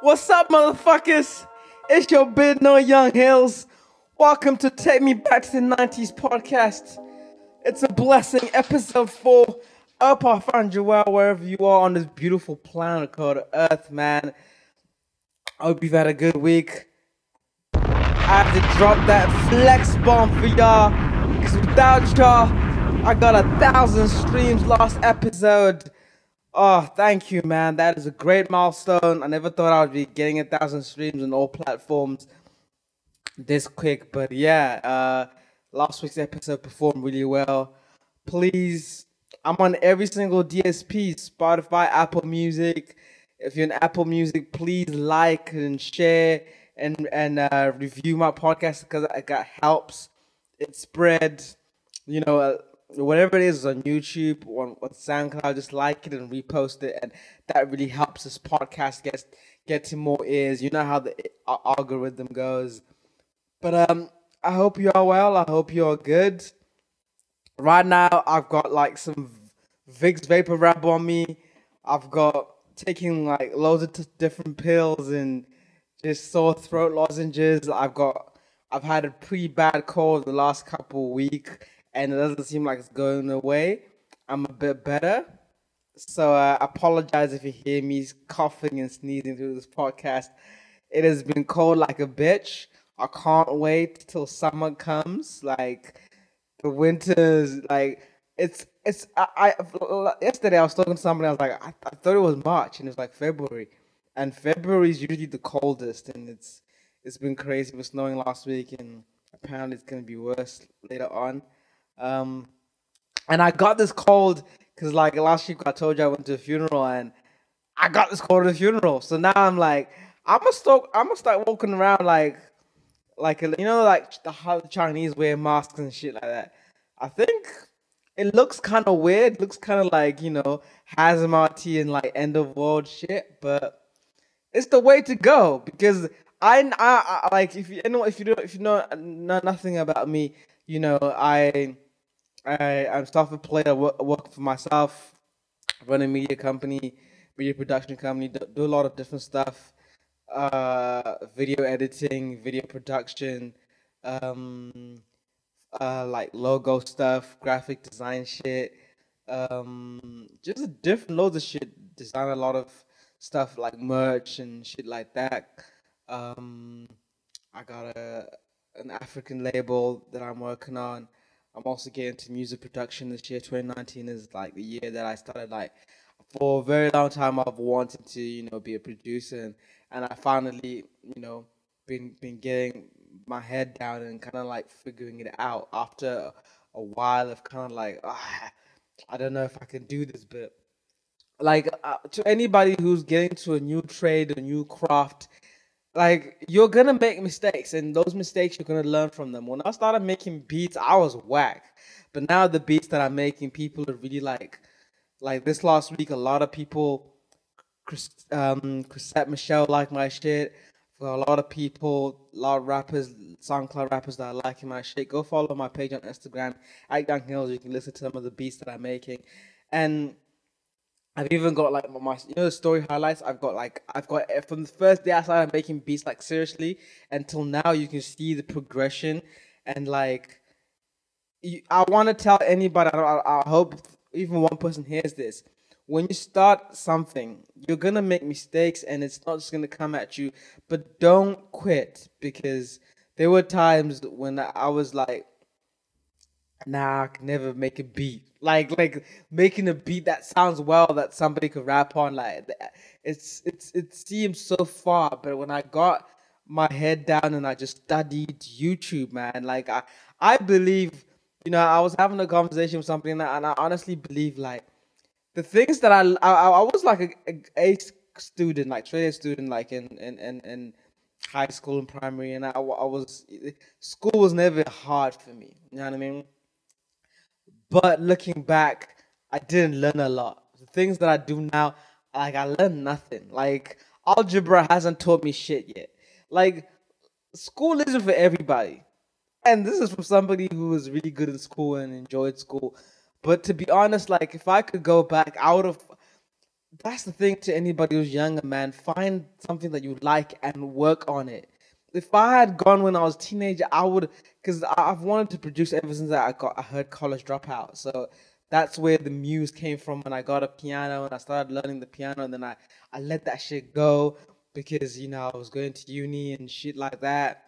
What's up, motherfuckers? It's your bid no young hills. Welcome to Take Me Back to the 90s podcast. It's a blessing, episode four. Up hope I found you well wherever you are on this beautiful planet called Earth, man. I hope you've had a good week. I had to drop that flex bomb for y'all. Cause without y'all, I got a thousand streams last episode. Oh, thank you, man. That is a great milestone. I never thought I would be getting a thousand streams on all platforms this quick, but yeah, uh, last week's episode performed really well. Please, I'm on every single DSP Spotify, Apple Music. If you're in Apple Music, please like and share and and uh, review my podcast because it helps it spread. You know, uh, whatever it is on YouTube or on, on SoundCloud, just like it and repost it, and that really helps this podcast get get to more ears. You know how the algorithm goes. But um, I hope you're well. I hope you're good. Right now, I've got like some Vicks vapor rub on me. I've got taking like loads of t- different pills and just sore throat lozenges. I've got I've had a pretty bad cold the last couple weeks, and it doesn't seem like it's going away. I'm a bit better, so uh, I apologize if you hear me coughing and sneezing through this podcast. It has been cold like a bitch. I can't wait till summer comes. Like the winters, like it's it's. I, I yesterday I was talking to somebody. I was like, I, I thought it was March, and it was like February, and February is usually the coldest, and it's it's been crazy. It was snowing last week, and apparently it's gonna be worse later on. Um, and I got this cold because like last week I told you I went to a funeral, and I got this cold at the funeral. So now I'm like, I'm gonna start. I'm gonna start walking around like like you know like the how the Chinese wear masks and shit like that. I think it looks kind of weird. Looks kind of like you know hazmat and like end of world shit, but it's the way to go because I, I, I like if you, know if you don't if you know, know nothing about me, you know I I I'm self employed. I work, work for myself, run a media company, media production company, do, do a lot of different stuff uh, video editing, video production, um, uh, like logo stuff, graphic design shit, um, just different loads of shit. Design a lot of stuff like merch and shit like that. Um, I got a an African label that I'm working on. I'm also getting into music production this year. 2019 is like the year that I started like for a very long time I've wanted to, you know, be a producer and, and I finally, you know, been been getting my head down and kind of like figuring it out after a while of kind of like ah, I don't know if I can do this, but like uh, to anybody who's getting to a new trade, a new craft, like you're gonna make mistakes, and those mistakes you're gonna learn from them. When I started making beats, I was whack, but now the beats that I'm making, people are really like like this last week, a lot of people, Chris, um, Chrisette Michele like my shit. For a lot of people, a lot of rappers, SoundCloud rappers that are liking my shit. Go follow my page on Instagram at Young Hills. You can listen to some of the beats that I'm making, and I've even got like my you know story highlights. I've got like I've got eh, from the first day I started making beats like seriously until now. You can see the progression and like you, I want to tell anybody. I, I hope even one person hears this when you start something you're gonna make mistakes and it's not just gonna come at you but don't quit because there were times when i was like nah i can never make a beat like like making a beat that sounds well that somebody could rap on like it's it's it seems so far but when i got my head down and i just studied youtube man like i i believe you know, I was having a conversation with somebody, and I, honestly believe like the things that I I, I was like a, a, a student, like A student, like in in in, in high school and primary, and I, I was school was never hard for me. You know what I mean? But looking back, I didn't learn a lot. The things that I do now, like I learned nothing. Like algebra hasn't taught me shit yet. Like school isn't for everybody and this is from somebody who was really good in school and enjoyed school. But to be honest, like if I could go back, I would have that's the thing to anybody who's younger, man. Find something that you like and work on it. If I had gone when I was teenager, I would, because I've wanted to produce ever since I got I heard College Dropout. So that's where the muse came from when I got a piano and I started learning the piano and then I, I let that shit go because you know I was going to uni and shit like that.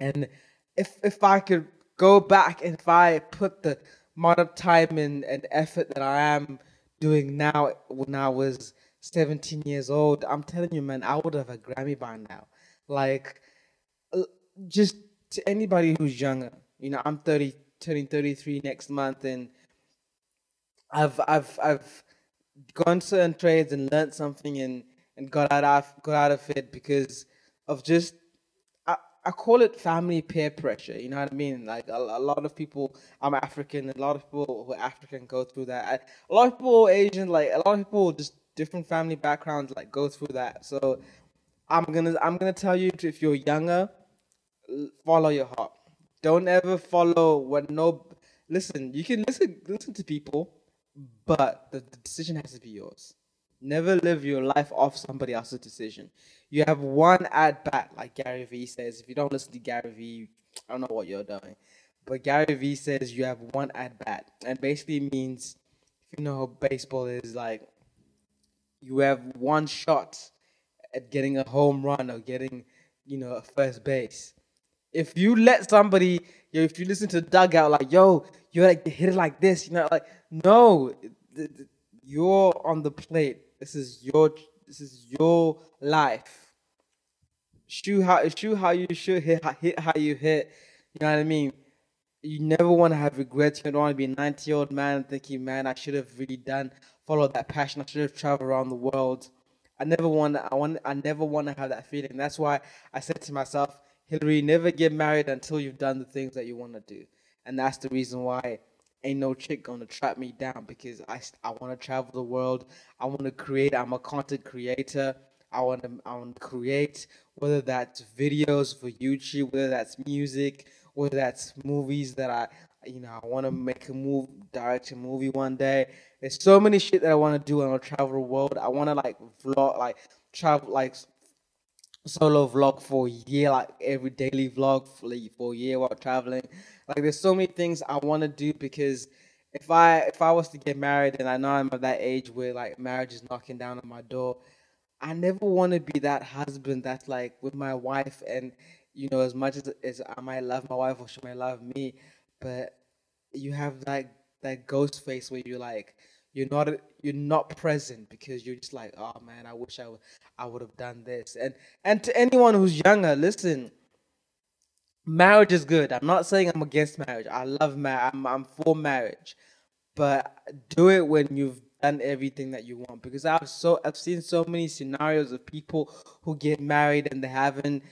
And if if I could go back and if I put the amount of time and, and effort that I am doing now when I was 17 years old, I'm telling you, man, I would have a Grammy by now. Like, uh, just to anybody who's younger, you know, I'm 30, turning 33 next month, and I've I've I've gone certain trades and learned something and and got out of got out of it because of just I, I call it family peer pressure. You know what I mean? Like a, a lot of people, I'm African, a lot of people who are African go through that. I, a lot of people Asian, like a lot of people just different family backgrounds, like go through that. So I'm gonna I'm gonna tell you if you're younger, follow your heart. Don't ever follow what no. Listen, you can listen listen to people but the, the decision has to be yours. Never live your life off somebody else's decision. You have one at bat, like Gary Vee says. If you don't listen to Gary Vee, I don't know what you're doing. But Gary Vee says you have one at bat, and basically means if you know how baseball is like, you have one shot at getting a home run or getting, you know, a first base. If you let somebody, yo, if you listen to dugout, like, yo, you like hit it like this, you know, like no, you're on the plate. This is your this is your life. Shoot how shoot how you should hit hit how you hit. You know what I mean? You never want to have regrets. You don't want to be a 90 year old man thinking, man, I should have really done follow that passion. I should have traveled around the world. I never want I want I never want to have that feeling. That's why I said to myself, Hillary, never get married until you've done the things that you want to do. And that's the reason why ain't no chick gonna trap me down because I, I want to travel the world. I want to create. I'm a content creator. I want to I want to create whether that's videos for YouTube, whether that's music, whether that's movies that I you know I want to make a move direct a movie one day. There's so many shit that I want to do. I want to travel the world. I want to like vlog like travel like solo vlog for a year, like every daily vlog for, like, for a year while traveling. Like there's so many things I want to do because if I if I was to get married and I know I'm at that age where like marriage is knocking down on my door, I never want to be that husband that's like with my wife and you know as much as, as I might love my wife or she might love me, but you have that that ghost face where you're like you're not you're not present because you're just like oh man I wish I would I would have done this and and to anyone who's younger listen marriage is good. I'm not saying I'm against marriage. I love marriage. I'm, I'm for marriage, but do it when you've done everything that you want. Because I've so I've seen so many scenarios of people who get married and they haven't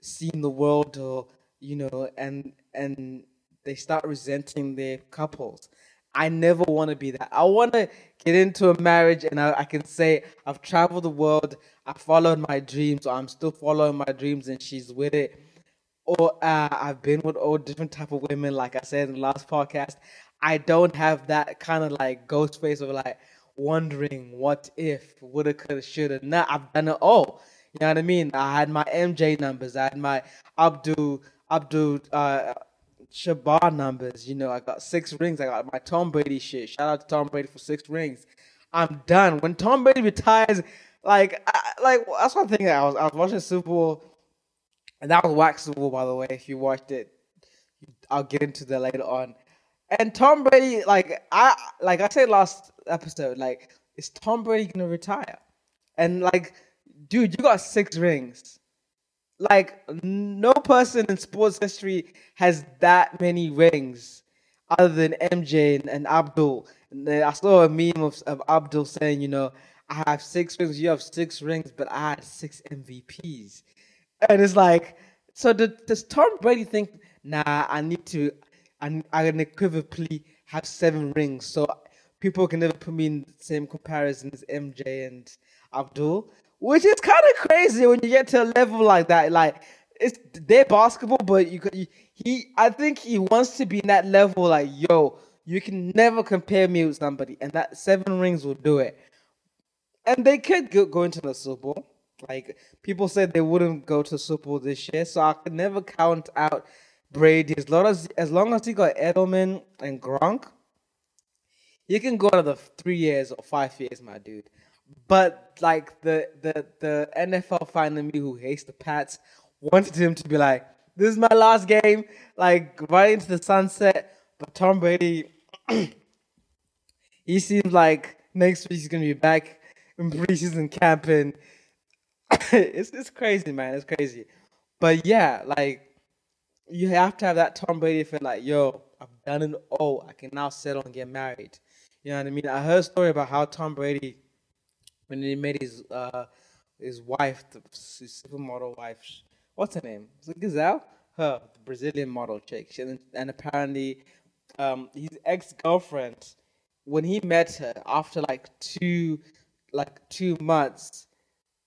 seen the world, or you know, and and they start resenting their couples. I never want to be that. I want to get into a marriage and I, I, can say I've traveled the world, I followed my dreams, or I'm still following my dreams, and she's with it or uh, I've been with all different type of women. Like I said in the last podcast, I don't have that kind of like ghost face of like wondering what if, woulda, coulda, shoulda. Nah, I've done it all. You know what I mean? I had my MJ numbers. I had my Abdul Abdul uh, Jabbar numbers. You know, I got six rings. I got my Tom Brady shit. Shout out to Tom Brady for six rings. I'm done. When Tom Brady retires, like, I, like that's one thing that I was I was watching Super Bowl and that was waxable, by the way. If you watched it, I'll get into that later on. And Tom Brady, like I like I said last episode, like is Tom Brady gonna retire? And like, dude, you got six rings. Like no person in sports history has that many rings, other than MJ and, and Abdul. And I saw a meme of, of Abdul saying, you know, I have six rings, you have six rings, but I had six MVPs. And it's like, so does Tom Brady think, nah, I need to, I, I unequivocally have seven rings, so people can never put me in the same comparison as MJ and Abdul, which is kind of crazy when you get to a level like that. Like, it's their basketball, but you, you he, I think he wants to be in that level. Like, yo, you can never compare me with somebody, and that seven rings will do it. and they could go, go into the Super Bowl. Like people said they wouldn't go to Super Bowl this year, so I could never count out Brady as long as as long as he got Edelman and Gronk. You can go another three years or five years, my dude. But like the the the NFL fan me who hates the Pats wanted him to be like, "This is my last game," like right into the sunset. But Tom Brady, he seems like next week he's gonna be back in preseason camping. it's it's crazy, man. It's crazy. But yeah, like you have to have that Tom Brady feel like, yo, I've done it all. I can now settle and get married. You know what I mean? I heard a story about how Tom Brady, when he met his uh his wife, the his supermodel wife, what's her name? Is it Gisele? Her, the Brazilian model chick. She, and apparently, um, his ex girlfriend, when he met her after like two, like two months,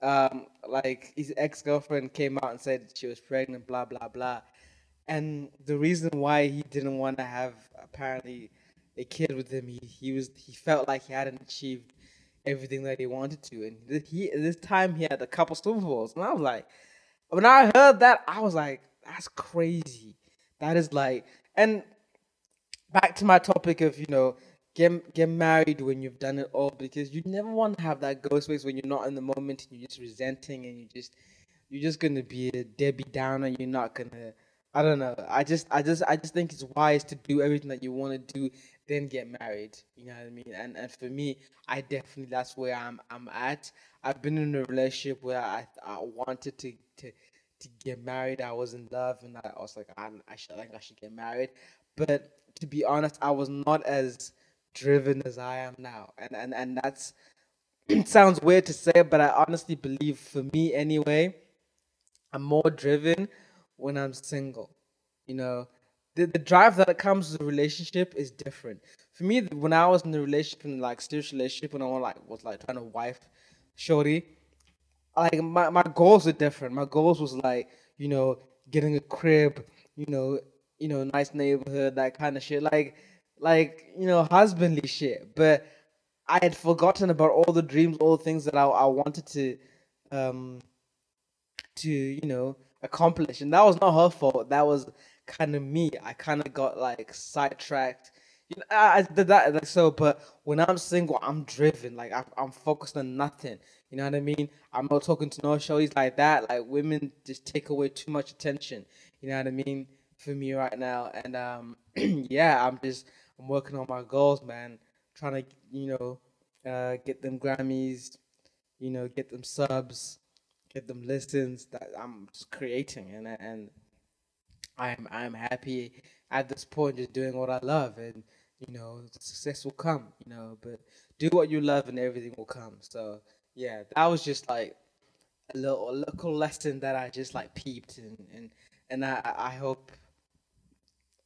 um, like his ex girlfriend came out and said she was pregnant, blah blah blah, and the reason why he didn't want to have apparently a kid with him, he, he was he felt like he hadn't achieved everything that he wanted to, and he this time he had a couple Super Bowls, and I was like, when I heard that, I was like, that's crazy. That is like, and back to my topic of you know get get married when you've done it all because you never want to have that ghost face when you're not in the moment and you're just resenting and you just you're just gonna be a Debbie Downer. You're not gonna. I don't know. I just, I just, I just think it's wise to do everything that you want to do, then get married. You know what I mean? And and for me, I definitely that's where I'm, I'm at. I've been in a relationship where I, I wanted to, to, to get married. I was in love, and I was like, I, I should, I think I should get married. But to be honest, I was not as driven as I am now, and and and that's it sounds weird to say, but I honestly believe for me anyway, I'm more driven when I'm single. You know, the the drive that comes with a relationship is different. For me, when I was in a relationship, in like serious relationship, when I was like was like trying to wife shorty, like my, my goals are different. My goals was like, you know, getting a crib, you know, you know, nice neighborhood, that kind of shit. Like like you know husbandly shit but i had forgotten about all the dreams all the things that i, I wanted to um to you know accomplish and that was not her fault that was kind of me i kind of got like sidetracked. You know, I, I did that like so but when i'm single i'm driven like I, i'm focused on nothing. You know what i mean? I'm not talking to no shows like that like women just take away too much attention. You know what i mean? For me right now and um yeah i'm just I'm working on my goals, man. Trying to, you know, uh, get them Grammys, you know, get them subs, get them listens that I'm just creating, and and I'm I'm happy at this point, just doing what I love, and you know, success will come, you know. But do what you love, and everything will come. So yeah, that was just like a little a little lesson that I just like peeped, and and and I I hope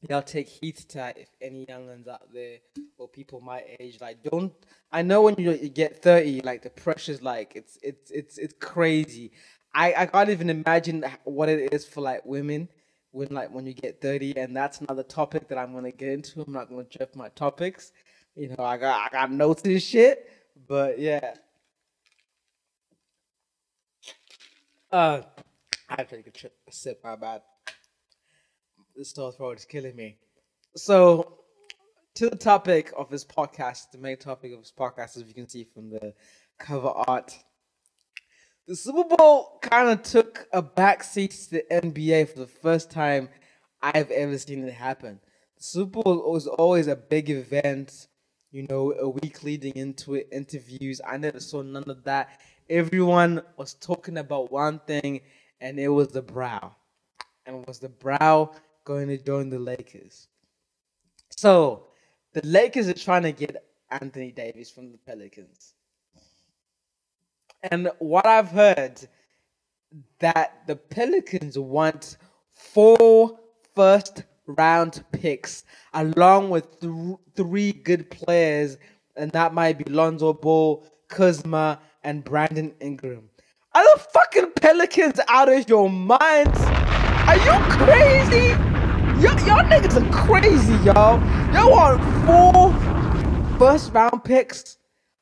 y'all take heed to that if any young ones out there or people my age like don't i know when you, you get 30 like the pressure's like it's it's it's it's crazy i i can't even imagine what it is for like women when like when you get 30 and that's another topic that i'm going to get into. I'm not going to drift my topics. You know i got i got notes and shit but yeah. Uh i have to take a, trip, sip my bad. This sore throat is killing me. So, to the topic of this podcast, the main topic of this podcast, as you can see from the cover art, the Super Bowl kind of took a backseat to the NBA for the first time I've ever seen it happen. The Super Bowl was always a big event, you know, a week leading into it, interviews. I never saw none of that. Everyone was talking about one thing, and it was the brow. And was the brow going to join the Lakers. So the Lakers are trying to get Anthony Davis from the Pelicans. And what I've heard that the Pelicans want four first round picks along with th- three good players, and that might be Lonzo Ball, Kuzma, and Brandon Ingram. Are the fucking Pelicans out of your minds? Are you crazy? Y'all, y'all niggas are crazy, y'all. Y'all want four first round picks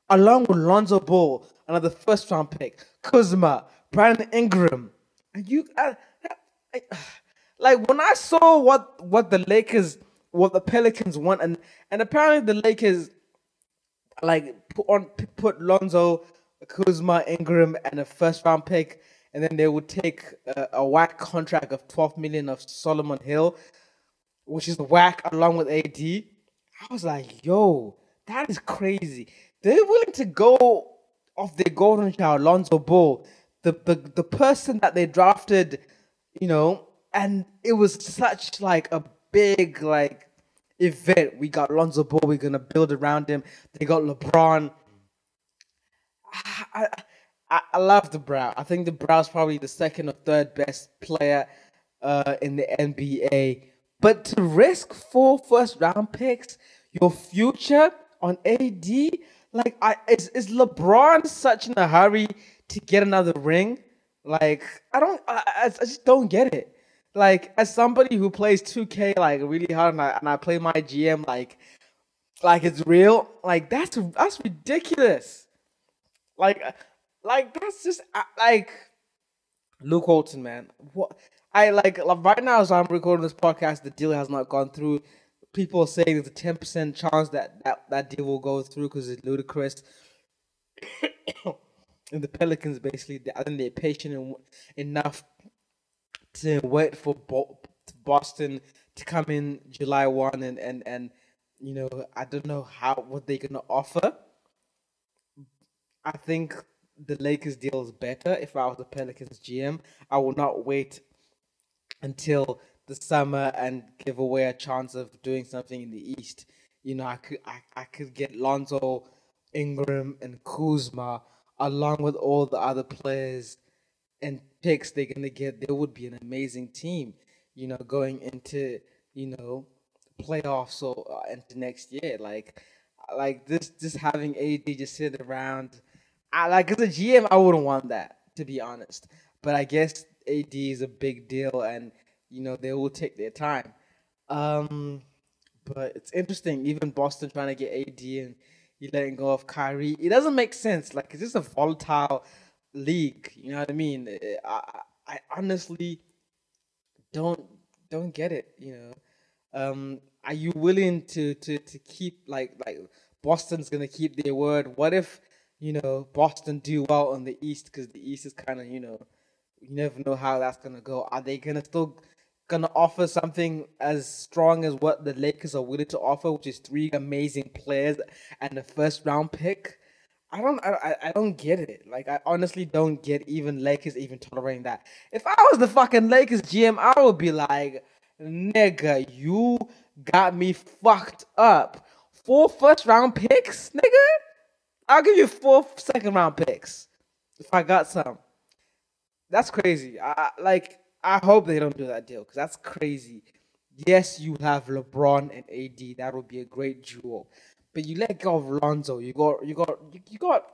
along with Lonzo Ball, another first round pick, Kuzma, Brandon Ingram, and you, uh, I, like when I saw what what the Lakers, what the Pelicans want, and and apparently the Lakers, like put on put Lonzo, Kuzma, Ingram, and a first round pick, and then they would take a, a whack contract of twelve million of Solomon Hill, which is whack along with AD. I was like, yo, that is crazy. They're willing to go off their golden child, Lonzo Ball, the, the the person that they drafted, you know, and it was such like a big like event. We got Lonzo Ball, we're gonna build around him. They got LeBron. I, I, I love the Brow. I think the Brow's probably the second or third best player uh, in the NBA. But to risk four first round picks, your future on AD, like I is is LeBron such in a hurry to get another ring? Like I don't, I, I, just don't get it. Like as somebody who plays 2K like really hard and I, and I play my GM like like it's real, like that's that's ridiculous. Like like that's just like Luke Walton, man. What I like, like right now as I'm recording this podcast, the deal has not gone through. People saying there's a ten percent chance that, that that deal will go through because it's ludicrous. and the Pelicans basically, I think they're patient enough to wait for Bo- Boston to come in July one, and and and you know I don't know how what they're gonna offer. I think the Lakers deal is better. If I was the Pelicans GM, I will not wait until the summer and give away a chance of doing something in the East. You know, I could I, I could get Lonzo, Ingram, and Kuzma along with all the other players and picks they're gonna get. There would be an amazing team. You know, going into you know playoffs or uh, into next year. Like like this just having AD just sit around. I like as a GM, I wouldn't want that to be honest. But I guess AD is a big deal, and you know they will take their time. Um, but it's interesting. Even Boston trying to get AD and you letting go of Kyrie. It doesn't make sense. Like it's just a volatile league. You know what I mean? I I honestly don't don't get it. You know, um, are you willing to to to keep like like Boston's gonna keep their word? What if you know Boston do well on the East because the East is kind of you know you never know how that's gonna go. Are they gonna still gonna offer something as strong as what the Lakers are willing to offer, which is three amazing players and a first round pick? I don't, I, I don't get it. Like, I honestly don't get even Lakers even tolerating that. If I was the fucking Lakers GM, I would be like, nigga, you got me fucked up. Four first round picks, nigga. I'll give you four second round picks if I got some. That's crazy. I like. I hope they don't do that deal because that's crazy. Yes, you have LeBron and AD. That would be a great duo. But you let go of Lonzo. You got you got you got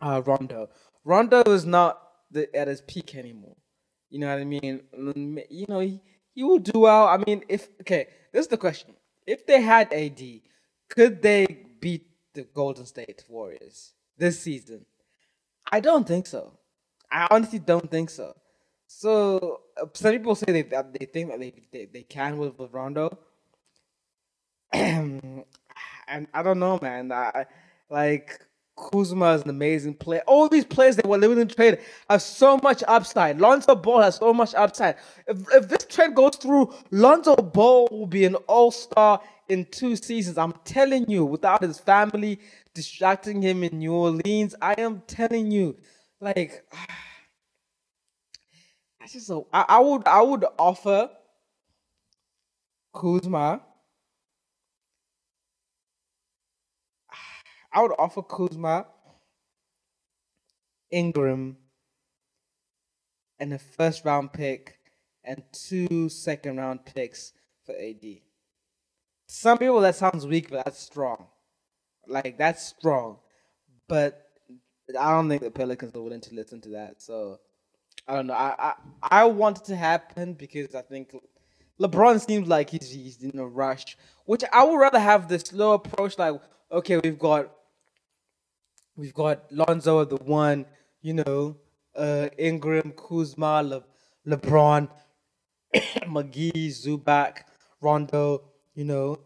uh Rondo. Rondo is not the, at his peak anymore. You know what I mean? You know he, he will do well. I mean, if okay, this is the question: If they had AD, could they beat the Golden State Warriors this season? I don't think so. I honestly don't think so. So uh, some people say they that they think that they they, they can with, with Rondo. and I don't know, man. I like Kuzma is an amazing player. All these players that were living in trade have so much upside. Lonzo Ball has so much upside. If, if this trade goes through, Lonzo Ball will be an all star in two seasons. I'm telling you, without his family distracting him in New Orleans, I am telling you, like, that's just so. I, I would I would offer Kuzma. I would offer Kuzma, Ingram, and a first round pick and two second round picks for AD. Some people that sounds weak, but that's strong. Like that's strong. But I don't think the Pelicans are willing to listen to that. So I don't know. I I, I want it to happen because I think LeBron seems like he's he's in a rush, which I would rather have the slow approach. Like, okay, we've got We've got Lonzo the one, you know, uh, Ingram, Kuzma, Le- LeBron, McGee, Zubac, Rondo, you know.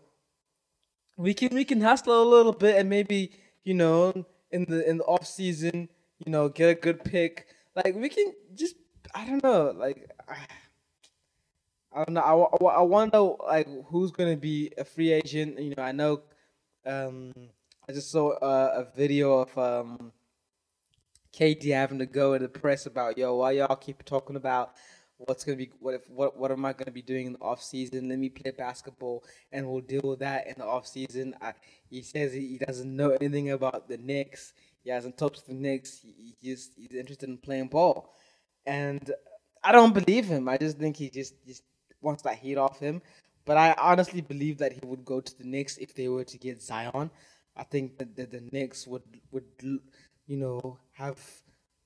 We can we can hustle a little bit and maybe, you know, in the in the off season, you know, get a good pick. Like we can just I don't know, like I don't know. I, I, wonder like who's gonna be a free agent. You know, I know. Um, I just saw uh, a video of um, KD having to go in the press about yo, why y'all keep talking about what's gonna be what if what what am I gonna be doing in the off season? Let me play basketball and we'll deal with that in the off season. I, he says he doesn't know anything about the Knicks. He hasn't talked to the Knicks. He, he just he's interested in playing ball, and I don't believe him. I just think he just just wants that heat off him. But I honestly believe that he would go to the Knicks if they were to get Zion. I think that the, the Knicks would would you know have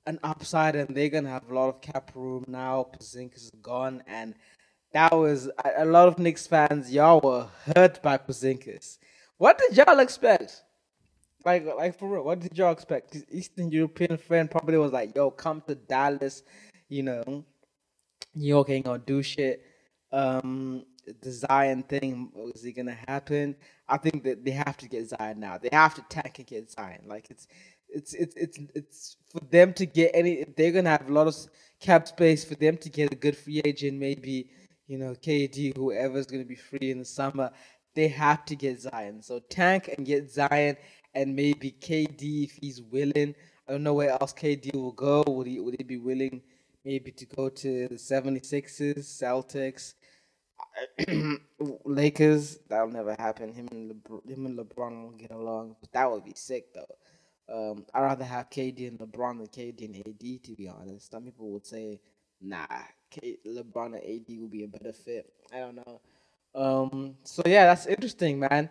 an upside and they're gonna have a lot of cap room now. Porzingis is gone, and that was a, a lot of Knicks fans. Y'all were hurt by Porzingis. What did y'all expect? Like, like for real, what did y'all expect? Eastern European friend probably was like, "Yo, come to Dallas," you know. New York ain't gonna do shit um, the Zion thing is it gonna happen? I think that they have to get Zion now. They have to tank and get Zion. Like it's it's it's it's it's for them to get any. They're gonna have a lot of cap space for them to get a good free agent. Maybe you know KD, whoever's gonna be free in the summer. They have to get Zion. So tank and get Zion, and maybe KD if he's willing. I don't know where else KD will go. Would he would he be willing? Maybe to go to the 76ers, Celtics, Lakers, that'll never happen. Him and LeBron, him and LeBron will get along, but that would be sick though. Um, I'd rather have KD and LeBron than KD and AD. To be honest, some people would say, "Nah, K- LeBron and AD would be a better fit." I don't know. Um, so yeah, that's interesting, man.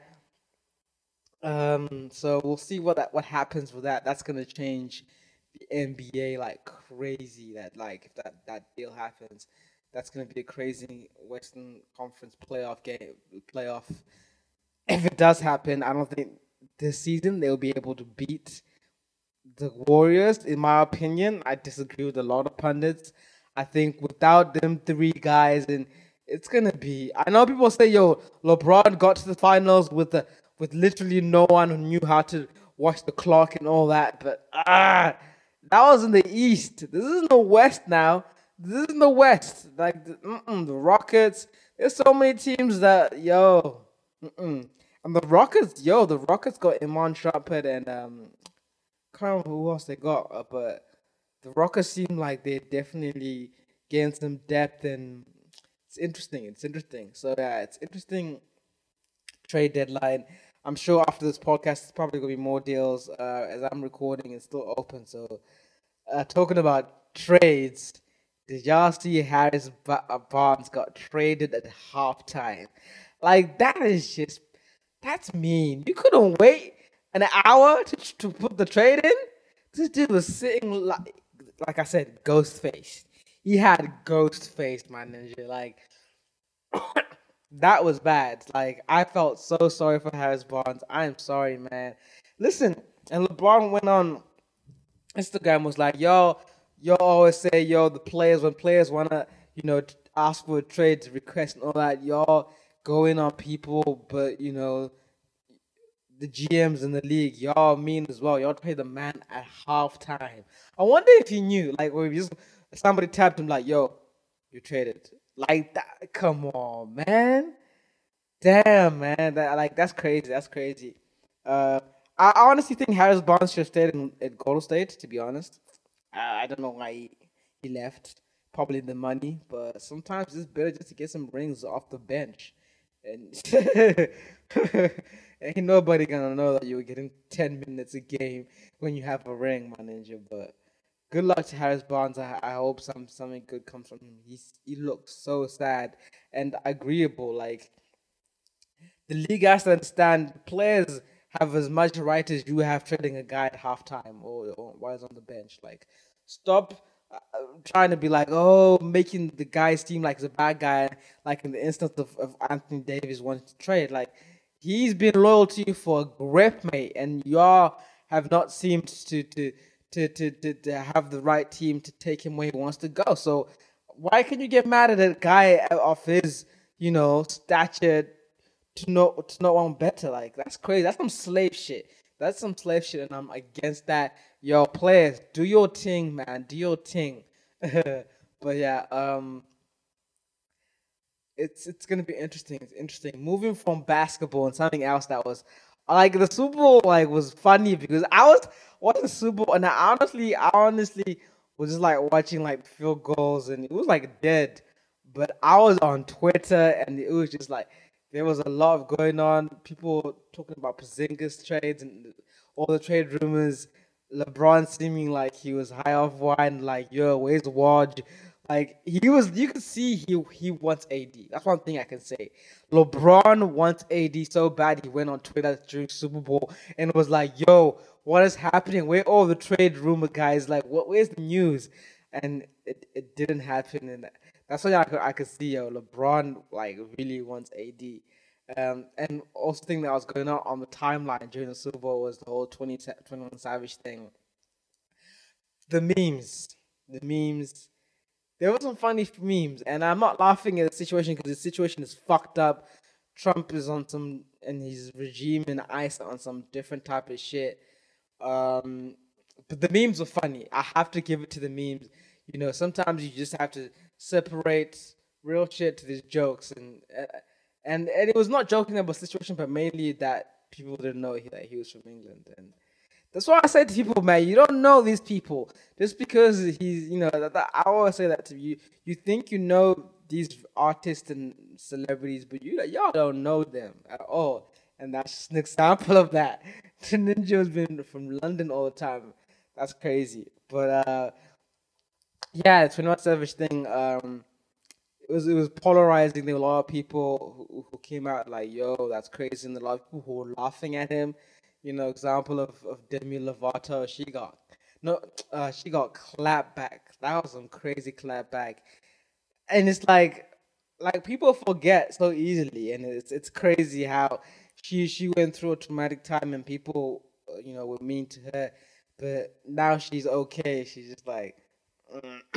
Um, so we'll see what that what happens with that. That's gonna change the NBA like crazy. That like if that that deal happens that's to be a crazy Western Conference playoff game. Playoff. If it does happen, I don't think this season they'll be able to beat the Warriors. In my opinion, I disagree with a lot of pundits. I think without them three guys, and it's gonna be. I know people say, "Yo, LeBron got to the finals with the with literally no one who knew how to watch the clock and all that," but ah, that was in the East. This is in the West now this is the West. Like the, the Rockets. There's so many teams that yo, mm-mm. and the Rockets, yo, the Rockets got Iman Shumpert and um, can't remember who else they got, uh, but the Rockets seem like they're definitely gained some depth and it's interesting. It's interesting. So yeah, it's interesting trade deadline. I'm sure after this podcast, it's probably gonna be more deals. Uh, as I'm recording, it's still open. So, uh, talking about trades, did y'all see Harris uh, Barnes got traded at halftime? Like that is just that's mean. You couldn't wait an hour to to put the trade in. This dude was sitting like like I said, ghost face. He had ghost face, my ninja. Like that was bad. Like I felt so sorry for Harris Barnes. I am sorry, man. Listen, and LeBron went on Instagram was like, "Yo, you always say, yo, the players when players wanna, you know, ask for a trade request and all that, y'all go in on people, but you know, the GMs in the league, y'all mean as well. Y'all pay the man at halftime. I wonder if he knew, like, if just somebody tapped him, like, yo, you traded. Like that. Come on, man. Damn, man. That like that's crazy. That's crazy. Uh, I honestly think Harris Barnes should have stayed in, at Golden State. To be honest, I don't know why he, left. Probably the money, but sometimes it's better just to get some rings off the bench. And ain't nobody gonna know that you're getting 10 minutes a game when you have a ring, my ninja. But good luck to Harris Barnes. I, I hope some something good comes from him. He looks so sad and agreeable. Like, the league has to understand players have as much right as you have trading a guy at halftime or, or while he's on the bench. Like, stop uh, trying to be like, oh, making the guy seem like he's a bad guy. Like in the instance of, of Anthony Davis wanting to trade, like he's been loyal to you for a grip, mate, and y'all have not seemed to to to to to, to have the right team to take him where he wants to go. So why can you get mad at a guy of his you know stature to not to not want better? Like that's crazy. That's some slave shit. That's some slave shit, and I'm against that. Yo, players, do your thing, man. Do your thing. but yeah, um, it's it's gonna be interesting. It's interesting. Moving from basketball and something else that was like the Super Bowl like was funny because I was watching Super Bowl and I honestly, I honestly was just like watching like field goals and it was like dead. But I was on Twitter and it was just like there was a lot of going on. People talking about Porzingis trades and all the trade rumors. LeBron seeming like he was high off wine, like yo, where's Woj? Like he was, you could see he he wants AD. That's one thing I can say. LeBron wants AD so bad he went on Twitter during Super Bowl and was like, "Yo, what is happening? Where all the trade rumor guys? Like, what? Where's the news?" And it, it didn't happen, and that's why I could I could see yo LeBron like really wants AD. Um, and also thing that was going on on the timeline during the Super Bowl was the whole 20, 21 Savage thing. The memes, the memes there were some funny memes, and I'm not laughing at the situation because the situation is fucked up. Trump is on some, and his regime and ICE on some different type of shit. Um, but the memes were funny. I have to give it to the memes. You know, sometimes you just have to separate real shit to these jokes, and uh, and and it was not joking about the situation, but mainly that people didn't know that he was from England, and that's why I say to people, man, you don't know these people just because he's, you know, that, that, I always say that to you. You think you know these artists and celebrities, but you y'all don't know them at all. And that's just an example of that. The Ninja has been from London all the time. That's crazy. But uh, yeah, the 21 Savage thing. Um, it was it was polarizing. There were a lot of people who, who came out like, "Yo, that's crazy," and a lot of people who were laughing at him you know, example of, of Demi Lovato, she got no, uh, she got clap back. That was some crazy clap back, and it's like, like people forget so easily, and it's it's crazy how she she went through a traumatic time, and people, uh, you know, were mean to her, but now she's okay. She's just like,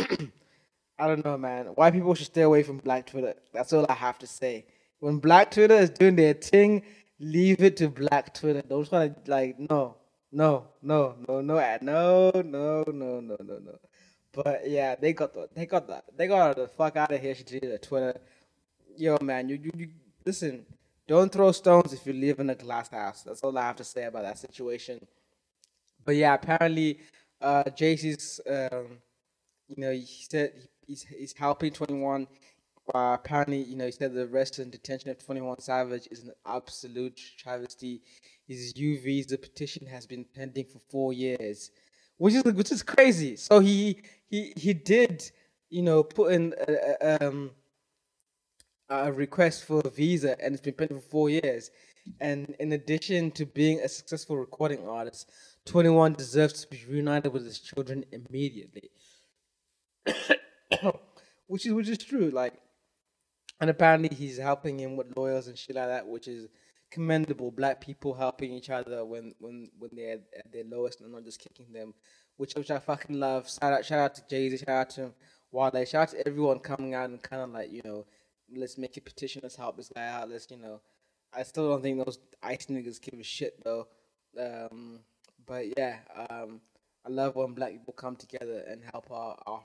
I don't know, man. Why people should stay away from Black Twitter? That's all I have to say. When Black Twitter is doing their thing leave it to black Twitter. Don't try to like no, no, no, no, no, no, no, no, no, no, no. But yeah, they got the they got the they got the fuck out of here. She did Twitter. Yo, man, you, you you listen. Don't throw stones if you live in a glass house. That's all I have to say about that situation. But yeah, apparently, uh, Jay Z's um, you know, he said he's he's helping Twenty One apparently, you know, he said the arrest and detention of 21 Savage is an absolute travesty. His U visa petition has been pending for four years, which is which is crazy. So he he he did, you know, put in a, a, um, a request for a visa, and it's been pending for four years. And in addition to being a successful recording artist, 21 deserves to be reunited with his children immediately. which is which is true. Like and apparently he's helping him with lawyers and shit like that, which is commendable. Black people helping each other when when when they're at their lowest and not just kicking them, which which I fucking love. Shout out shout out to Jay Z, shout out to Wale, shout out to everyone coming out and kind of like you know, let's make a petition, let's help this guy out, let's you know. I still don't think those ice niggas give a shit though. Um, but yeah, um, I love when black people come together and help our, our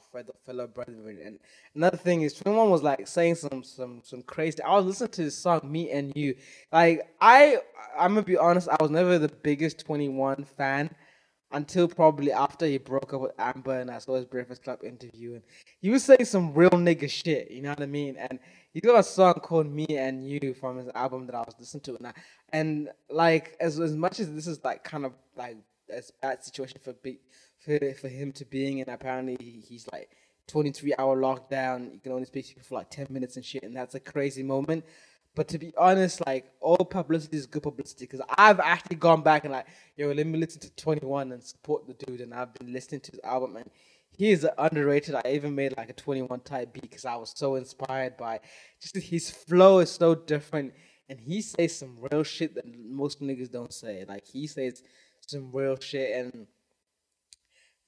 fellow brethren. And another thing is, 21 was like saying some some some crazy. I was listening to this song, "Me and You." Like I, I'm gonna be honest, I was never the biggest 21 fan until probably after he broke up with Amber and I saw his Breakfast Club interview and he was saying some real nigga shit. You know what I mean? And he got a song called "Me and You" from his album that I was listening to, and I, and like as as much as this is like kind of like a bad situation for be, for for him to being in. Apparently, he's like 23 hour lockdown. You can only speak to people for like 10 minutes and shit, and that's a crazy moment. But to be honest, like all publicity is good publicity because I've actually gone back and like, yo, let me listen to 21 and support the dude. And I've been listening to his album and he is underrated. I even made like a 21 type beat because I was so inspired by just his flow is so different and he says some real shit that most niggas don't say. Like he says some real shit. And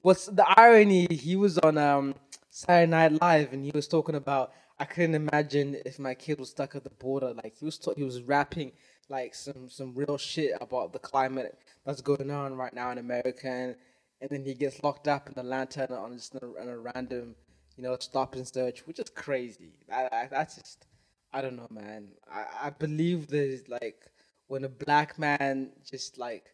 what's the irony? He was on um Saturday Night Live and he was talking about I couldn't imagine if my kid was stuck at the border. Like he was ta- he was rapping like some some real shit about the climate that's going on right now in America, and, and then he gets locked up in Atlanta on just on a random you know stop and search, which is crazy. I, I, that's just I don't know, man. I, I believe there's like when a black man just like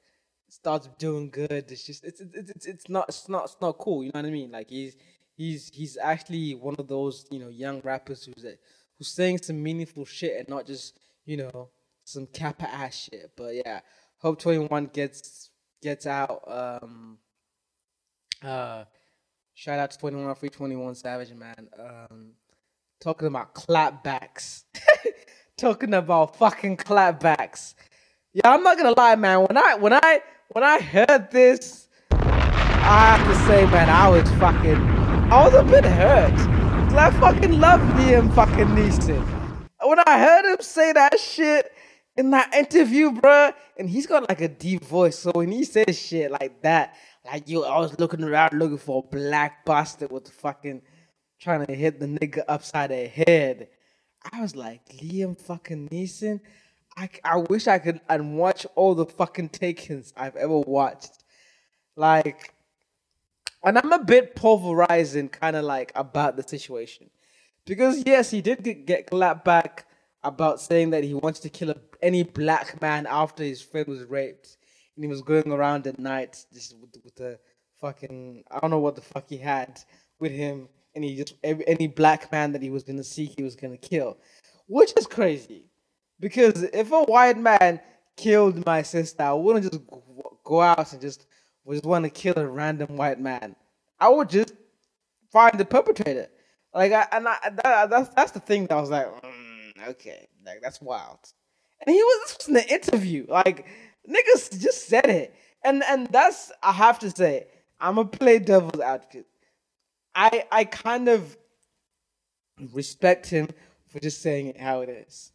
starts doing good, it's just it's it's it's, it's not it's not it's not cool. You know what I mean? Like he's he's he's actually one of those you know young rappers who's a, who's saying some meaningful shit and not just you know some kappa ass shit. But yeah, hope twenty one gets gets out. Um, uh, shout out to twenty one free twenty one Savage man. Um, talking about clapbacks, talking about fucking clapbacks. Yeah, I'm not gonna lie, man. When I when I when I heard this, I have to say, man, I was fucking I was a bit hurt. Cause I fucking love Liam fucking Neeson. When I heard him say that shit in that interview, bro, and he's got like a deep voice, so when he says shit like that, like yo, I was looking around looking for a black bastard with the fucking trying to hit the nigga upside the head. I was like, Liam fucking Neeson. I, I wish I could and watch all the fucking takens I've ever watched. Like, and I'm a bit pulverizing, kind of like about the situation, because yes, he did get, get clapped back about saying that he wanted to kill a, any black man after his friend was raped, and he was going around at night just with, with the fucking I don't know what the fuck he had with him, and he just every, any black man that he was gonna see, he was gonna kill, which is crazy, because if a white man killed my sister, I wouldn't just go out and just just want to kill a random white man. I would just find the perpetrator. Like, I, and I, that, that's that's the thing that I was like, mm, okay, like that's wild. And he was this was in the interview. Like, niggas just said it, and and that's I have to say, I'm a play devil's advocate. I I kind of respect him for just saying it how it is.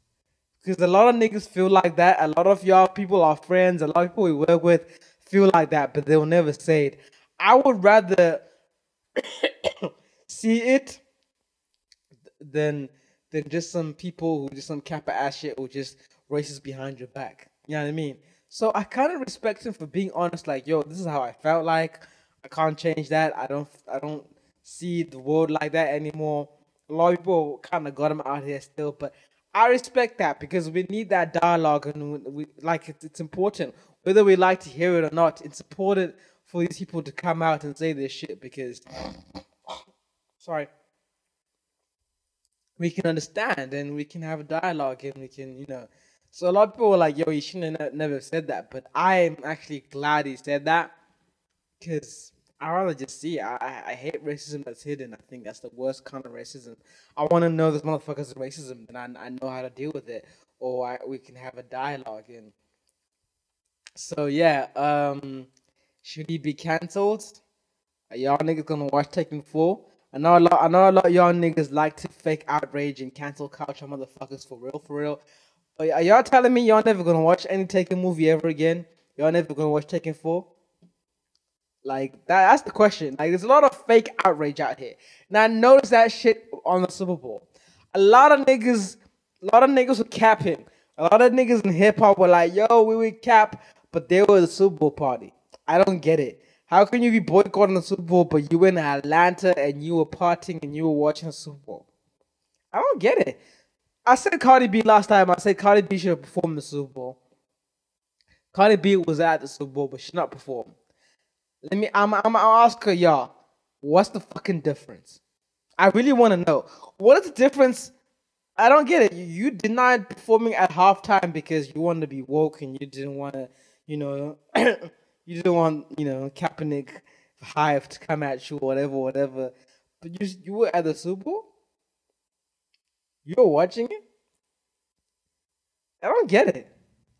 Because a lot of niggas feel like that. A lot of y'all people are friends. A lot of people we work with feel like that, but they'll never say it. I would rather see it than than just some people who just some kappa ass shit or just racist behind your back. You know what I mean? So I kind of respect him for being honest. Like, yo, this is how I felt like. I can't change that. I don't. I don't see the world like that anymore. A lot of people kind of got him out here still, but I respect that because we need that dialogue and we, like it's, it's important whether we like to hear it or not, it's important for these people to come out and say this shit because, sorry, we can understand and we can have a dialogue and we can, you know. So a lot of people are like, yo, you shouldn't have never said that. But I am actually glad he said that because I rather just see. I, I, hate racism that's hidden. I think that's the worst kind of racism. I want to know this motherfucker's racism, and I, I know how to deal with it, or I, we can have a dialogue. And so yeah, um, should he be cancelled? Are y'all niggas gonna watch Taken 4? I know a lot. I know a lot of y'all niggas like to fake outrage and cancel culture motherfuckers for real, for real. But are y'all telling me y'all never gonna watch any Taken movie ever again? Y'all never gonna watch Taken 4? Like that, that's the question. Like there's a lot of fake outrage out here. Now I noticed that shit on the Super Bowl. A lot of niggas, a lot of niggas were capping. A lot of niggas in hip hop were like, "Yo, we would cap but they were the Super Bowl party. I don't get it. How can you be boycotting the Super Bowl, but you were in Atlanta and you were partying and you were watching the Super Bowl? I don't get it. I said Cardi B last time. I said Cardi B should have performed the Super Bowl. Cardi B was at the Super Bowl, but she not perform. Let me. I'm. I'm. I'll ask her, y'all. What's the fucking difference? I really want to know. What is the difference? I don't get it. You, denied performing at halftime because you wanted to be woke and you didn't want to you know, you didn't want, you know, Kaepernick Hive to come at you, whatever, whatever. But you you were at the Super Bowl. You were watching it. I don't get it.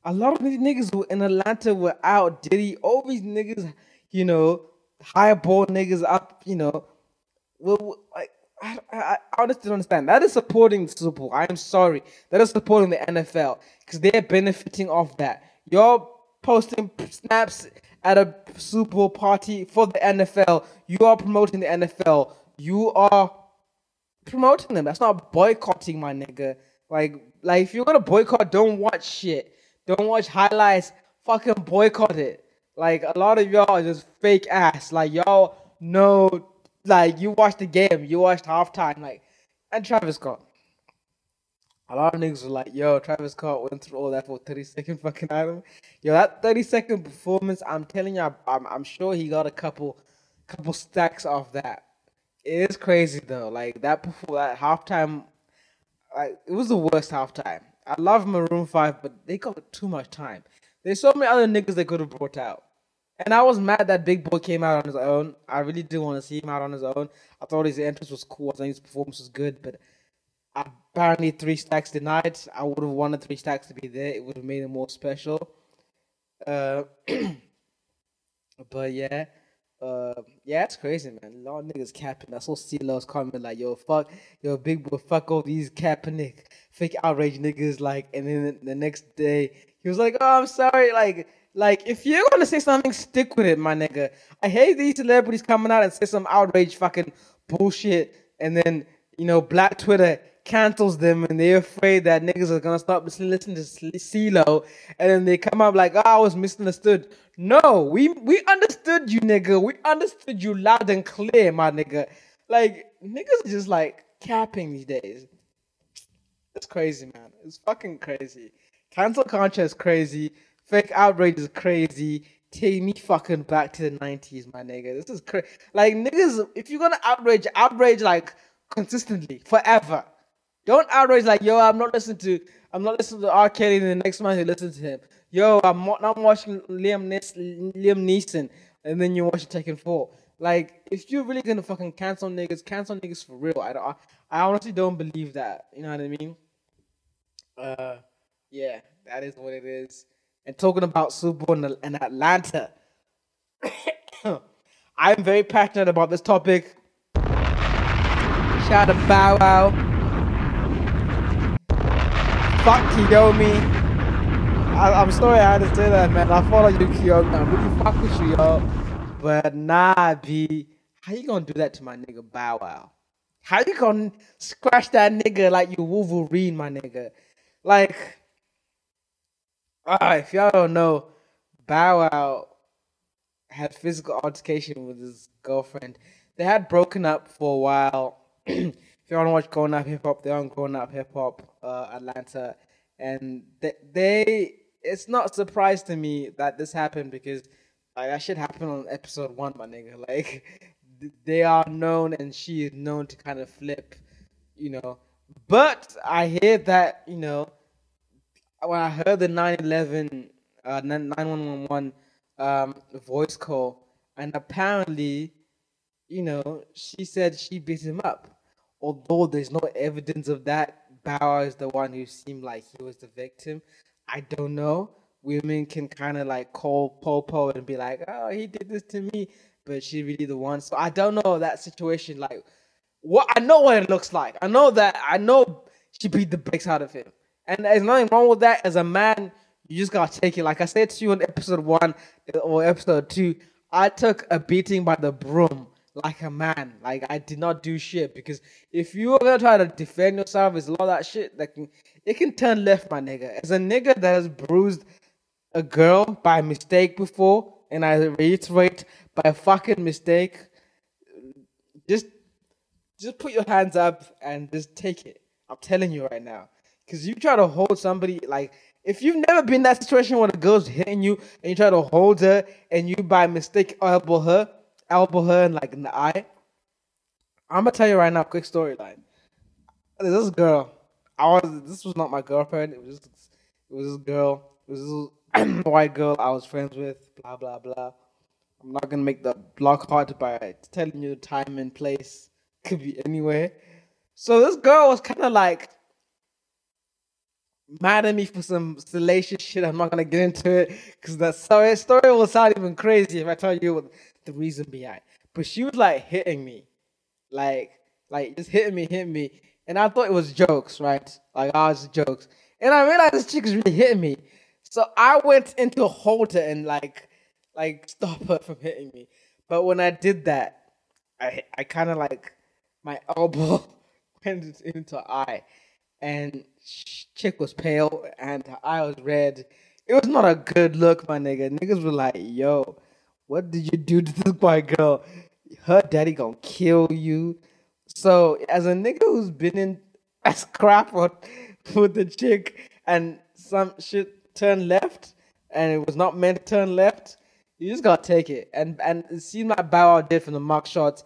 A lot of these niggas in Atlanta were out. Diddy, all these niggas, you know, highball niggas up, you know, well, like I, I, I honestly don't understand. That is supporting the Super Bowl. I am sorry. That is supporting the NFL because they're benefiting off that. You're posting snaps at a Super Bowl party for the NFL. You are promoting the NFL. You are promoting them. That's not boycotting, my nigga. Like, like if you're gonna boycott, don't watch shit. Don't watch highlights. Fucking boycott it. Like a lot of y'all are just fake ass. Like y'all know, like you watched the game, you watched halftime, like, and Travis Scott. A lot of niggas were like, yo, Travis Scott went through all that for 30 second fucking item. Yo, that 30 second performance, I'm telling you, I'm, I'm sure he got a couple couple stacks off that. It is crazy though. Like that before that halftime, like it was the worst halftime. I love Maroon Five, but they got too much time. There's so many other niggas they could have brought out. And I was mad that Big Boi came out on his own. I really did want to see him out on his own. I thought his entrance was cool. I think his performance was good, but apparently three stacks denied. I would have wanted three stacks to be there. It would have made it more special. Uh, but yeah, uh, yeah, it's crazy, man. A lot of niggas capping. I saw CeeLo's comment like, "Yo, fuck, yo, Big Boi, fuck all these capping, fake outrage niggas." Like, and then the next day he was like, "Oh, I'm sorry." Like, like if you're gonna say something, stick with it, my nigga. I hate these celebrities coming out and say some outrage fucking bullshit, and then you know, Black Twitter cancels them and they're afraid that niggas are gonna stop listening, to CeeLo, and then they come up like, "Oh, I was misunderstood." No, we we understood you, nigga. We understood you loud and clear, my nigga. Like niggas are just like capping these days. It's crazy, man. It's fucking crazy. Cancel culture is crazy. Fake outrage is crazy. Take me fucking back to the nineties, my nigga. This is crazy. Like niggas, if you're gonna outrage, outrage like consistently forever. Don't outrage like, yo, I'm not listening to, I'm not listening to R. Kelly, and the next month you listen to him. Yo, I'm not watching Liam Neeson, Liam Neeson, and then you watch Taken Four. Like, if you're really gonna fucking cancel niggas, cancel niggas for real. I don't, I honestly don't believe that. You know what I mean? Uh, yeah, that is what it is. And talking about Super Bowl in, Atlanta, I'm very passionate about this topic. Shout out to Bow Wow. Fuck Kiyomi. I, am sorry I had to say that, man. I follow you, Kiyomi. I really fuck with you, yo. But nah, B. How you gonna do that to my nigga Bow Wow? How you gonna scratch that nigga like you Wolverine, my nigga? Like, ah, if y'all don't know, Bow Wow had physical altercation with his girlfriend. They had broken up for a while if you want to watch Growing Up Hip Hop, they're on Growing Up Hip Hop uh, Atlanta, and they, they it's not a surprise to me that this happened because like that should happen on episode one, my nigga. Like they are known, and she is known to kind of flip, you know. But I hear that you know when I heard the 911 uh 9111 um voice call, and apparently, you know, she said she beat him up although there's no evidence of that, Bow Wow is the one who seemed like he was the victim. I don't know. Women can kind of like call Popo and be like, "Oh, he did this to me," but she really the one. So I don't know that situation. Like, what I know what it looks like. I know that. I know she beat the brakes out of him, and there's nothing wrong with that. As a man, you just gotta take it. Like I said to you in episode one or episode two, I took a beating by the broom like a man. Like I did not do shit because if you are gonna try to defend yourself, it's a lot of that shit that can it can turn left, my nigga. As a nigga that has bruised a girl by mistake before, and I reiterate by fucking mistake, just just put your hands up and just take it. I'm telling you right now. Cause you try to hold somebody like if you've never been in that situation where the girl's hitting you and you try to hold her and you by mistake elbow her, elbow her in like in the eye. I'm gonna tell you right now, quick storyline. This girl, I was this was not my girlfriend. It was just it was this girl. It was this white girl I was friends with. Blah blah blah. I'm not gonna make the block hard by telling you the time and place. Could be anywhere. So this girl was kind of like mad at me for some salacious shit. I'm not gonna get into it because that story story will sound even crazy if I tell you the reason behind. But she was like hitting me, like like just hitting me, hitting me, and I thought it was jokes, right? Like I was jokes, and I realized this chick is really hitting me. So I went into a holder and like like stop her from hitting me. But when I did that, I I kind of like my elbow went into her eye, and chick was pale and her eye was red. It was not a good look, my nigga. Niggas were like, "Yo, what did you do to this white girl? Her daddy gonna kill you." So, as a nigga who's been in a scrap with the chick and some shit turned left, and it was not meant to turn left, you just gotta take it. And and it seemed like Bow Wow did from the mock shots.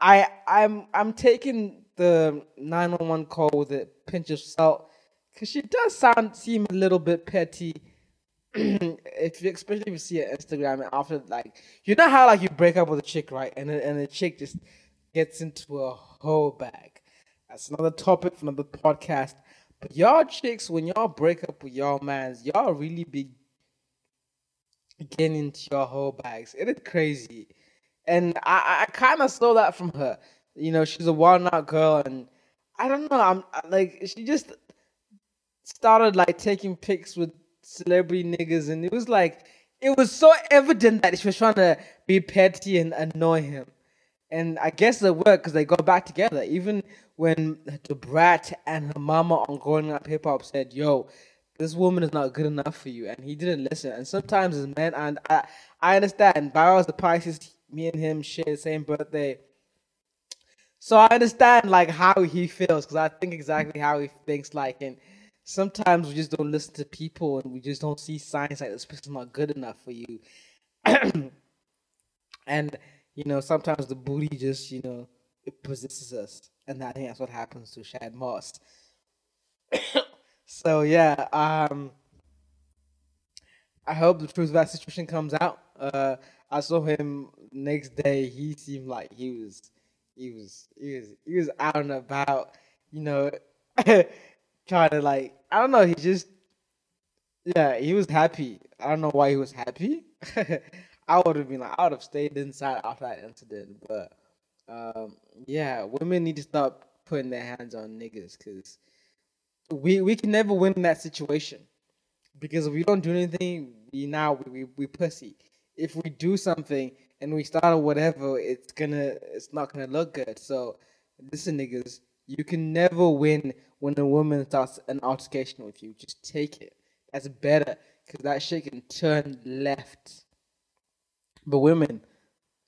I I'm I'm taking the 911 call with a pinch of salt because she does sound seem a little bit petty. if you, especially if you see her Instagram and after like you know how like you break up with a chick right and and the chick just gets into a whole bag. That's another topic for another podcast. But y'all chicks, when y'all break up with y'all mans, y'all really be getting into your whole bags. It is crazy. And I, I kind of saw that from her. You know, she's a wild out girl, and I don't know. I'm like, she just started like taking pics with celebrity niggas, and it was like, it was so evident that she was trying to be petty and annoy him. And I guess it worked because they got back together. Even when Da Brat and her mama on Growing Up Hip Hop said, "Yo, this woman is not good enough for you, and he didn't listen. And sometimes as men, and I, I understand. Bow Wow's the Pisces, me and him share the same birthday, so I understand like how he feels because I think exactly how he thinks. Like, and sometimes we just don't listen to people, and we just don't see signs like this person's not good enough for you. and you know, sometimes the booty just you know it possesses us, and I think that's what happens to Shad Moss. So yeah, um, I hope the truth of that situation comes out. Uh, I saw him next day. He seemed like he was, he was, he was, he was out and about. You know, trying to like, I don't know. He just, yeah, he was happy. I don't know why he was happy. I would have been like, I would have stayed inside after that incident. But um, yeah, women need to stop putting their hands on niggas because we we can never win in that situation because if we don't do anything, we now we, we, we pussy. If we do something and we start or whatever, it's gonna it's not gonna look good. So listen, niggas, you can never win when a woman starts an altercation with you. Just take it. That's better because that shit can turn left. But women,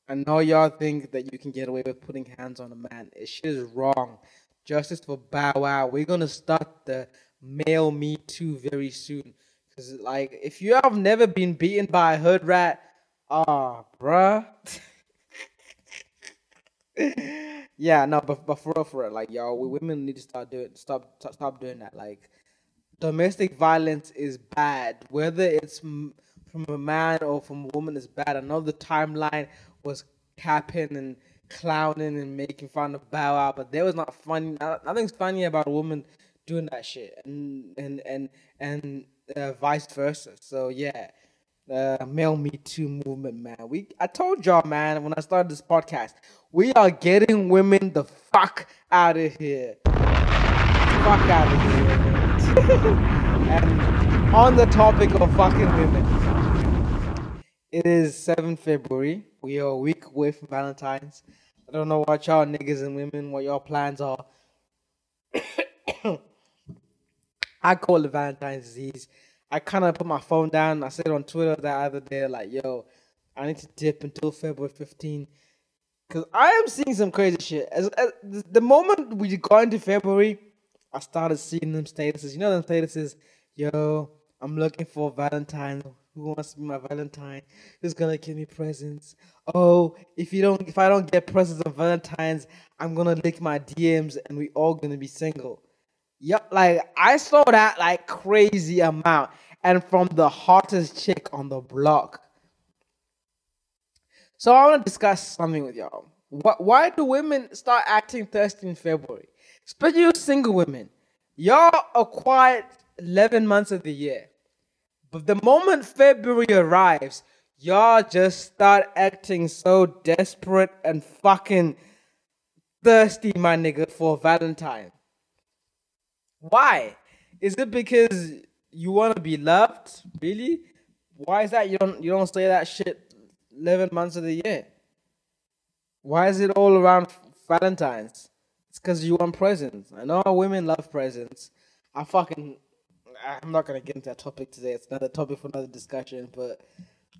I know y'all think that you can get away with putting hands on a man. It shit is wrong justice for Bow Wow. We're gonna start the male Me Too very soon. Cause like, if you have never been beaten by a hood rat, ah, oh, bruh. yeah, no, but but for real, for real, like y'all, we women need to start doing stop stop doing that. Like, domestic violence is bad, whether it's from a man or from a woman is bad. I know the timeline was capping and clowning and making fun of Bow Wow, but there was not funny. Nothing's funny about a woman doing that shit, and and and and uh, vice versa. So yeah, uh, male Me Too movement, man. We I told y'all, man, when I started this podcast, we are getting women the fuck out of here. Fuck out of here. and on the topic of fucking women, it is 7 February. We are a week away from Valentine's. I don't know what y'all niggas and women, what y'all plans are. I call it Valentine's disease. I kind of put my phone down. I said on Twitter that other day, like, yo, I need to dip until February 15. Because I am seeing some crazy shit. As, as, the moment we got into February, I started seeing them statuses. You know them statuses, yo, I'm looking for Valentine who wants to be my Valentine? Who's gonna give me presents? Oh, if you don't, if I don't get presents on Valentine's, I'm gonna lick my DMs and we all gonna be single. Yep, like I saw that like crazy amount, and from the hottest chick on the block. So I want to discuss something with y'all. What? Why do women start acting thirsty in February? Especially single women. Y'all are quiet eleven months of the year. But the moment February arrives, y'all just start acting so desperate and fucking thirsty, my nigga, for Valentine. Why? Is it because you want to be loved? Really? Why is that? You don't you don't say that shit eleven months of the year. Why is it all around Valentine's? It's because you want presents. I know women love presents. I fucking I'm not gonna get into that topic today. It's another topic for another discussion. But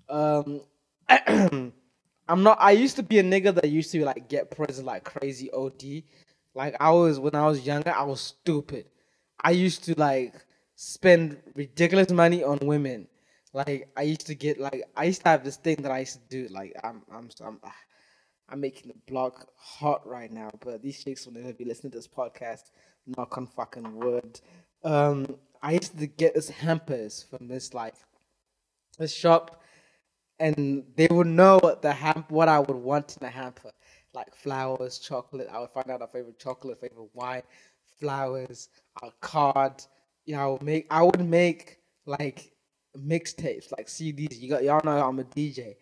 um, I'm not. I used to be a nigga that used to like get presents like crazy OD. Like I was when I was younger, I was stupid. I used to like spend ridiculous money on women. Like I used to get like I used to have this thing that I used to do. Like I'm I'm I'm I'm making the blog hot right now, but these chicks will never be listening to this podcast. Knock on fucking wood. Um, I used to get this hampers from this like this shop, and they would know what the hamp what I would want in a hamper, like flowers, chocolate. I would find out our favorite chocolate, favorite wine, flowers, a card. You know, I would make I would make like mixtapes, like CDs. You got y'all know I'm a DJ,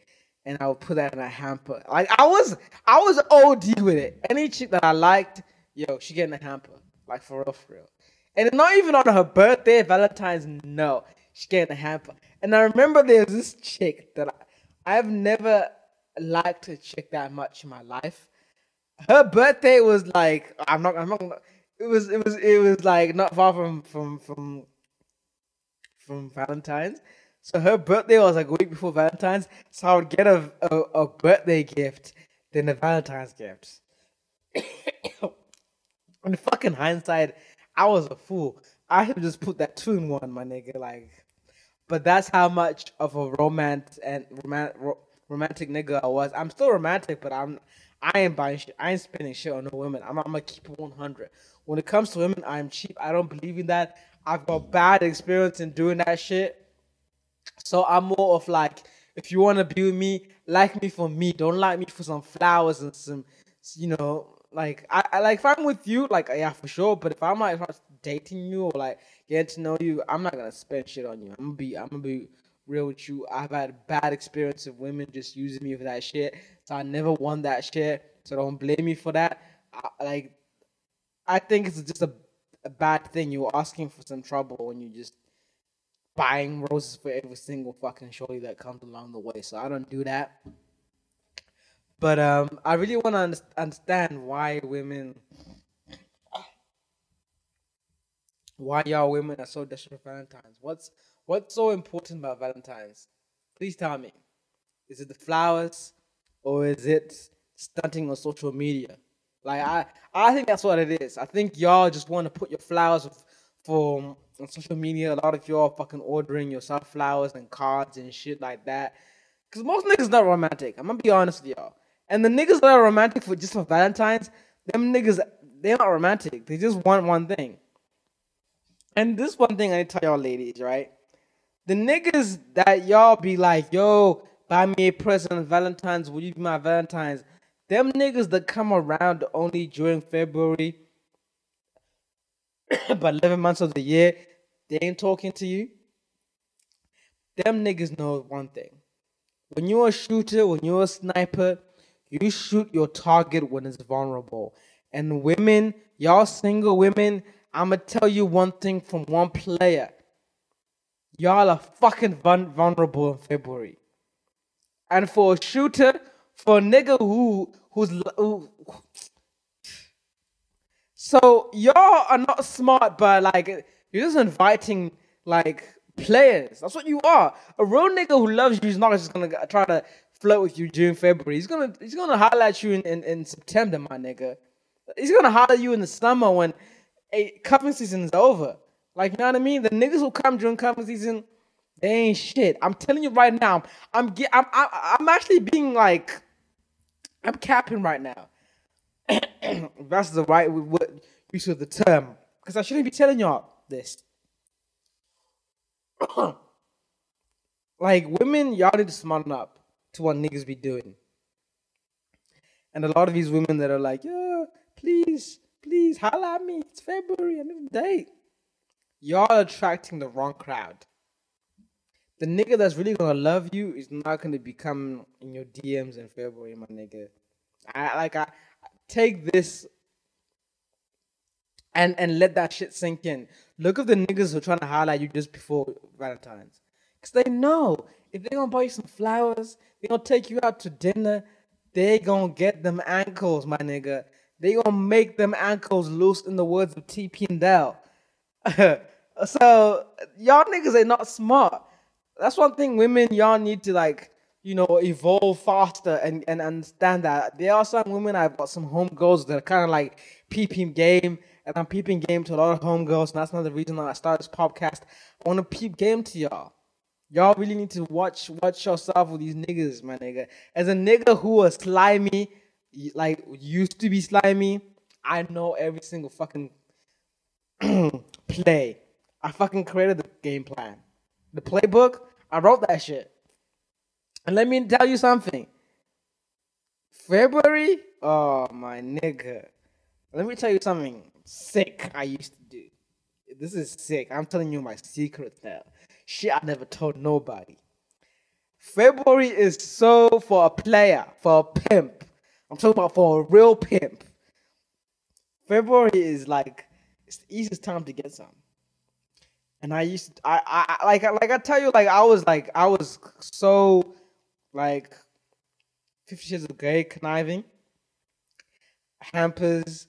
and I would put that in a hamper. Like I was I was OD with it. Any chick that I liked, yo, she getting a hamper. Like for real, for real. And not even on her birthday, Valentine's, no. She getting a hamper. And I remember there's this chick that I, I've never liked a chick that much in my life. Her birthday was like I'm not I'm not it was it was it was like not far from from from from Valentine's. So her birthday was like a week before Valentine's. So I would get a a, a birthday gift, then a Valentine's gift. in fucking hindsight, I was a fool. I should just put that two in one, my nigga. Like, but that's how much of a romance and romantic romantic nigga I was. I'm still romantic, but I'm I ain't buying shit. I ain't spending shit on no women. I'm, I'm gonna keep it 100. When it comes to women, I'm cheap. I don't believe in that. I've got bad experience in doing that shit. So I'm more of like, if you wanna be with me, like me for me. Don't like me for some flowers and some, you know, like I, I like if I'm with you, like yeah, for sure. But if I'm like if I'm dating you or like getting to know you, I'm not gonna spend shit on you. I'm gonna be I'm gonna be real with you. I've had bad experience of women just using me for that shit. So I never want that shit. So don't blame me for that. I, like I think it's just a, a bad thing. You're asking for some trouble when you're just buying roses for every single fucking shorty that comes along the way. So I don't do that. But um, I really want to understand why women, why y'all women are so desperate for Valentine's. What's what's so important about Valentine's? Please tell me. Is it the flowers, or is it stunting on social media? Like I, I think that's what it is. I think y'all just want to put your flowers for um, on social media. A lot of y'all fucking ordering yourself flowers and cards and shit like that. Cause most niggas not romantic. I'm gonna be honest with y'all. And the niggas that are romantic for just for Valentine's, them niggas, they're not romantic. They just want one thing. And this one thing I need to tell y'all ladies, right? The niggas that y'all be like, yo, buy me a present on Valentine's, will you be my Valentine's? Them niggas that come around only during February, but 11 months of the year, they ain't talking to you. Them niggas know one thing. When you're a shooter, when you're a sniper, you shoot your target when it's vulnerable. And women, y'all single women, I'ma tell you one thing from one player. Y'all are fucking vulnerable in February. And for a shooter, for a nigga who who's who, so y'all are not smart, but like you're just inviting like players. That's what you are. A real nigga who loves you is not just gonna try to flirt with you during February. He's gonna he's gonna highlight you in, in, in September, my nigga. He's gonna holler you in the summer when a cuffing season is over. Like you know what I mean? The niggas who come during cuffing season, they ain't shit. I'm telling you right now. I'm I'm I'm, I'm actually being like, I'm capping right now. That's the right use of the term because I shouldn't be telling y'all this. like women, y'all need to smarten up to what niggas be doing. And a lot of these women that are like, yeah, please, please, holla at me. It's February, and it's date. Y'all attracting the wrong crowd. The nigga that's really gonna love you is not gonna become in your DMs in February, my nigga. I like I take this and and let that shit sink in. Look at the niggas who are trying to highlight you just before Valentine's. Cause they know if they're gonna buy you some flowers, they're gonna take you out to dinner, they gonna get them ankles, my nigga. They gonna make them ankles loose in the words of TP and Dell. so y'all niggas ain't not smart. That's one thing women y'all need to like, you know, evolve faster and, and understand that. There are some women I've got some homegirls that are kind of like peeping game, and I'm peeping game to a lot of homegirls, and that's another reason why I started this podcast. I want to peep game to y'all. Y'all really need to watch watch yourself with these niggas, my nigga. As a nigga who was slimy, like used to be slimy, I know every single fucking play. I fucking created the game plan. The playbook, I wrote that shit. And let me tell you something. February, oh my nigga. Let me tell you something sick I used to do. This is sick. I'm telling you my secret now. Shit I never told nobody. February is so for a player, for a pimp. I'm talking about for a real pimp. February is like it's the easiest time to get some. And I used to, I, I like like I tell you like I was like I was so like Fifty Shades of Grey conniving, hampers,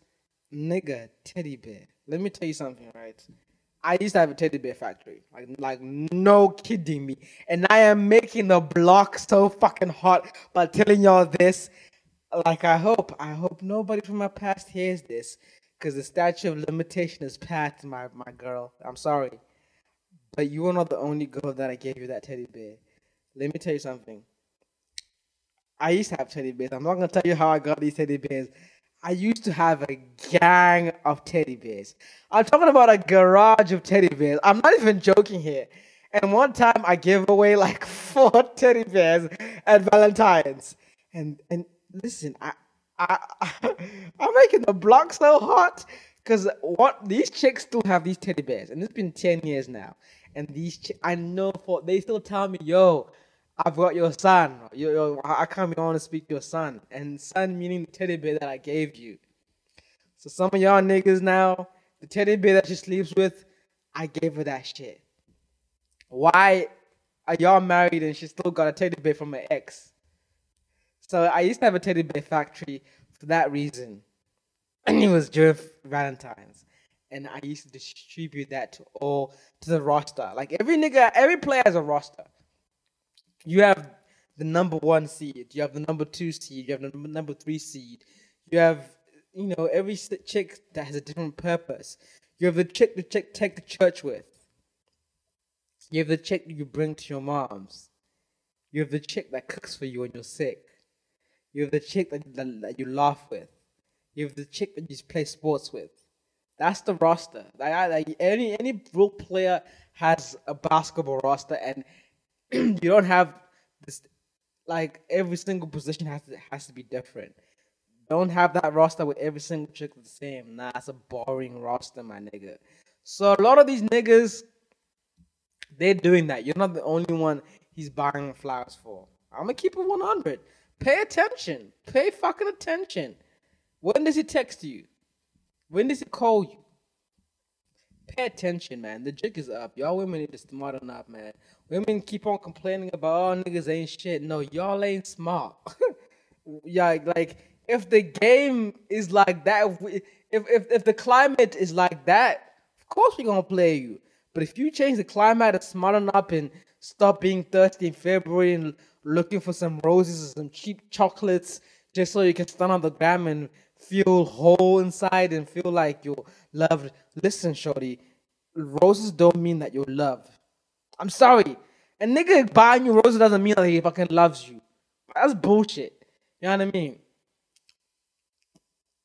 nigga, teddy bear. Let me tell you something, right? I used to have a teddy bear factory. Like, like no kidding me. And I am making the block so fucking hot by telling y'all this. Like, I hope, I hope nobody from my past hears this, because the statute of limitation is passed, my my girl. I'm sorry, but you are not the only girl that I gave you that teddy bear. Let me tell you something. I used to have teddy bears. I'm not gonna tell you how I got these teddy bears. I used to have a gang of teddy bears. I'm talking about a garage of teddy bears. I'm not even joking here. And one time I gave away like four teddy bears at Valentine's. And and listen, I I, I I'm making the block so hot because what these chicks still have these teddy bears, and it's been ten years now. And these ch- I know for they still tell me, yo, I've got your son. Yo, yo, I come here to speak to your son. And son meaning the teddy bear that I gave you. So some of y'all niggas now, the teddy bear that she sleeps with, I gave her that shit. Why are y'all married and she still got a teddy bear from her ex? So I used to have a teddy bear factory for that reason. And it was during Valentine's. And I used to distribute that to all to the roster. Like every nigga, every player has a roster you have the number one seed, you have the number two seed, you have the number three seed, you have you know every chick that has a different purpose. You have the chick the chick take the church with. You have the chick you bring to your moms. You have the chick that cooks for you when you're sick. You have the chick that, that, that you laugh with. You have the chick that you play sports with. That's the roster. Like, like any any real player has a basketball roster, and you don't have this like every single position has to has to be different. Don't have that roster with every single chick the same. Nah, it's a boring roster, my nigga. So a lot of these niggas, they're doing that. You're not the only one he's buying flowers for. I'm gonna keep it 100. Pay attention. Pay fucking attention. When does he text you? When does he call you? pay attention, man. The jig is up. Y'all women need to smarten up, man. Women keep on complaining about oh niggas ain't shit. No, y'all ain't smart. yeah, like if the game is like that, if, if if the climate is like that, of course we're gonna play you. But if you change the climate and smarten up and stop being thirsty in February and looking for some roses or some cheap chocolates just so you can stand on the gram and feel whole inside and feel like you're loved. Listen, shorty, roses don't mean that you're loved. I'm sorry. A nigga buying you roses doesn't mean that he fucking loves you. That's bullshit. You know what I mean?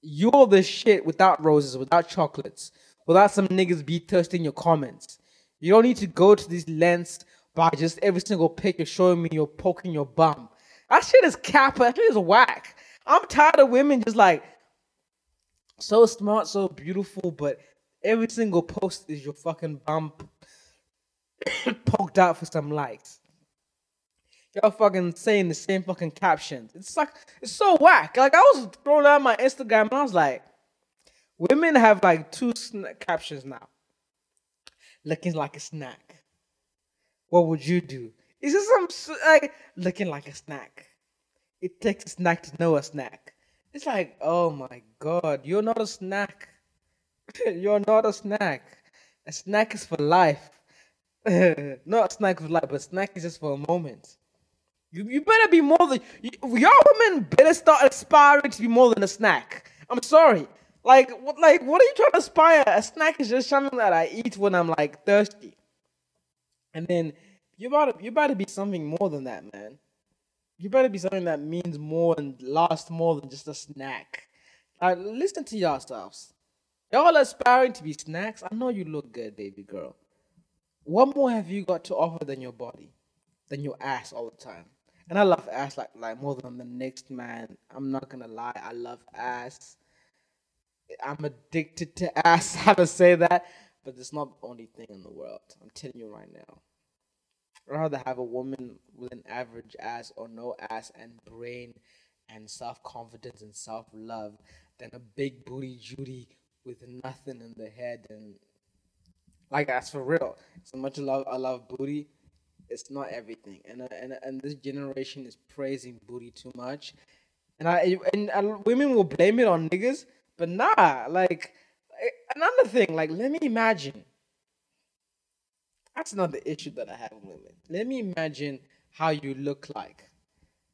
You're the shit without roses, without chocolates, without some niggas be thirsty in your comments. You don't need to go to these lengths by just every single pic you're showing me you're poking your bum. That shit is cap. That shit is whack. I'm tired of women just like so smart, so beautiful, but every single post is your fucking bump poked out for some likes. Y'all fucking saying the same fucking captions. It's like it's so whack. Like I was throwing out my Instagram and I was like, women have like two captions now. Looking like a snack. What would you do Is this some like looking like a snack. It takes a snack to know a snack. It's like, oh my god, you're not a snack. you're not a snack. A snack is for life. not a snack for life, but snack is just for a moment. You, you better be more than you, y'all women better start aspiring to be more than a snack. I'm sorry. Like what like what are you trying to aspire? A snack is just something that I eat when I'm like thirsty. And then you better you better be something more than that, man. You better be something that means more and lasts more than just a snack. Like listen to yourselves. Y'all aspiring to be snacks. I know you look good, baby girl. What more have you got to offer than your body? Than your ass all the time? And I love ass like like more than the next man. I'm not gonna lie, I love ass. I'm addicted to ass. How to say that? But it's not the only thing in the world. I'm telling you right now. I'd rather have a woman with an average ass or no ass and brain and self confidence and self love than a big booty Judy with nothing in the head and like that's for real. So much love I love booty, it's not everything. And uh, and and this generation is praising booty too much. And I and, and women will blame it on niggas, but nah, like eh, another thing, like let me imagine. That's not the issue that I have with women. Let me imagine how you look like.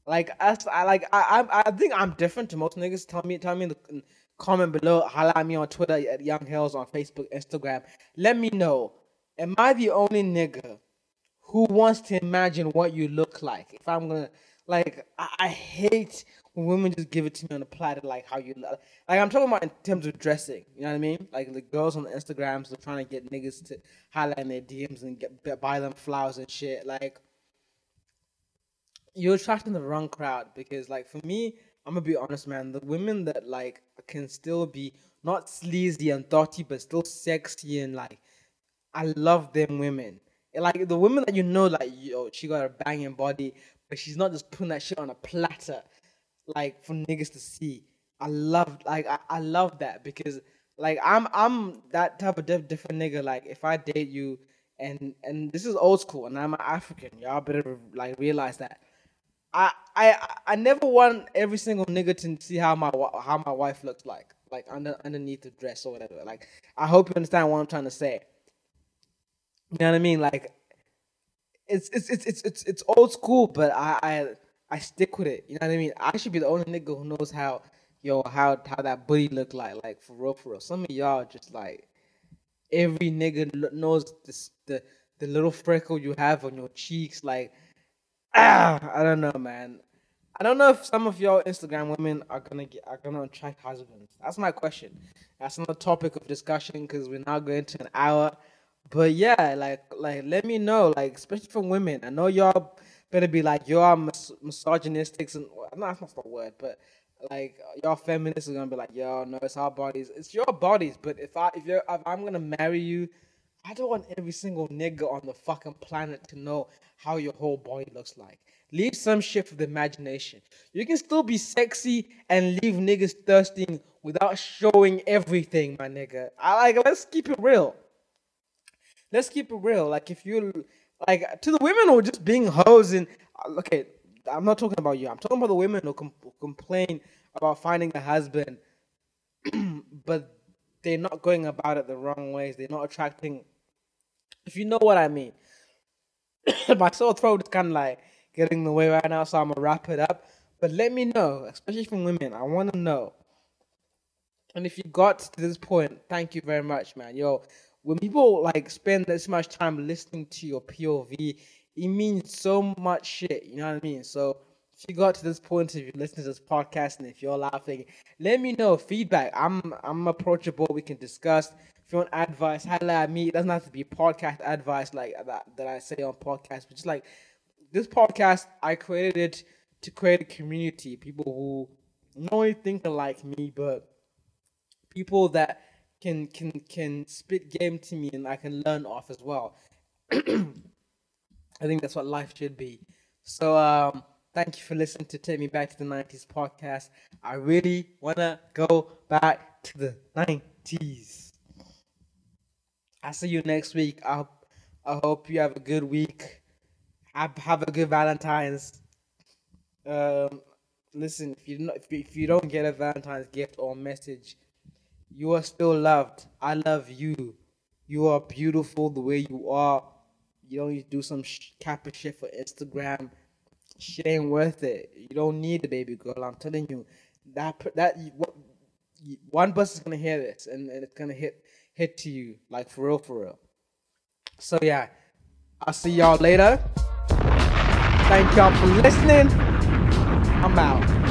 Like us, I like I I, I think I'm different to most niggas. Tell me, tell me in the comment below. Highlight me on Twitter at Young Hills on Facebook, Instagram. Let me know. Am I the only nigga who wants to imagine what you look like? If I'm gonna like, I, I hate women just give it to me on a platter, like how you. Like I'm talking about in terms of dressing. You know what I mean? Like the girls on the Instagrams are trying to get niggas to highlight in their DMs and get buy them flowers and shit. Like you're attracting the wrong crowd because like for me i'm gonna be honest man the women that like can still be not sleazy and thoughty but still sexy and like i love them women And, like the women that you know like yo she got a banging body but she's not just putting that shit on a platter like for niggas to see i love like i, I love that because like i'm i'm that type of diff- different nigga like if i date you and and this is old school and i'm an african y'all better like realize that I I I never want every single nigga to see how my how my wife looks like, like under underneath the dress or whatever. Like I hope you understand what I'm trying to say. You know what I mean? Like it's it's it's it's it's, it's old school, but I, I I stick with it. You know what I mean? I should be the only nigga who knows how yo how how that booty look like. Like for real, for real. Some of y'all just like every nigga knows this the the little freckle you have on your cheeks, like ah, I don't know, man. I don't know if some of y'all Instagram women are gonna get are gonna attract husbands. That's my question. That's not a topic of discussion because we're now going to an hour. But yeah, like like let me know, like especially from women. I know y'all better be like y'all mis- misogynistic and no, that's not the word, but like y'all feminists are gonna be like, yo, no, it's our bodies, it's your bodies. But if I if you're if I'm gonna marry you, I don't want every single nigga on the fucking planet to know how your whole body looks like. Leave some shit for the imagination. You can still be sexy and leave niggas thirsting without showing everything, my nigga. I like let's keep it real. Let's keep it real. Like if you like to the women who are just being hoes and uh, okay, I'm not talking about you. I'm talking about the women who com- complain about finding a husband, but they're not going about it the wrong ways. They're not attracting. If you know what I mean. My sore throat is kind of like getting in the way right now, so I'm gonna wrap it up. But let me know, especially from women. I want to know. And if you got to this point, thank you very much, man. Yo, when people like spend this much time listening to your POV, it means so much shit. You know what I mean? So if you got to this point, if you listen to this podcast, and if you're laughing, let me know feedback. I'm I'm approachable. We can discuss. If you want advice, highlight me. It doesn't have to be podcast advice like that that I say on podcast, but just like this podcast, I created it to create a community. People who not only think like me, but people that can can can spit game to me and I can learn off as well. I think that's what life should be. So um thank you for listening to Take Me Back to the 90s podcast. I really wanna go back to the 90s. I'll see you next week. I hope I hope you have a good week. have a good Valentine's. Um, listen, if you not, if you, if you don't get a Valentine's gift or message, you are still loved. I love you. You are beautiful the way you are. You don't need to do some sh- cap shit for Instagram. Shit ain't worth it. You don't need a baby girl. I'm telling you, that that one is gonna hear this and, and it's gonna hit hit to you like for real for real. So yeah, I'll see y'all later. Thank y'all for listening. I'm out.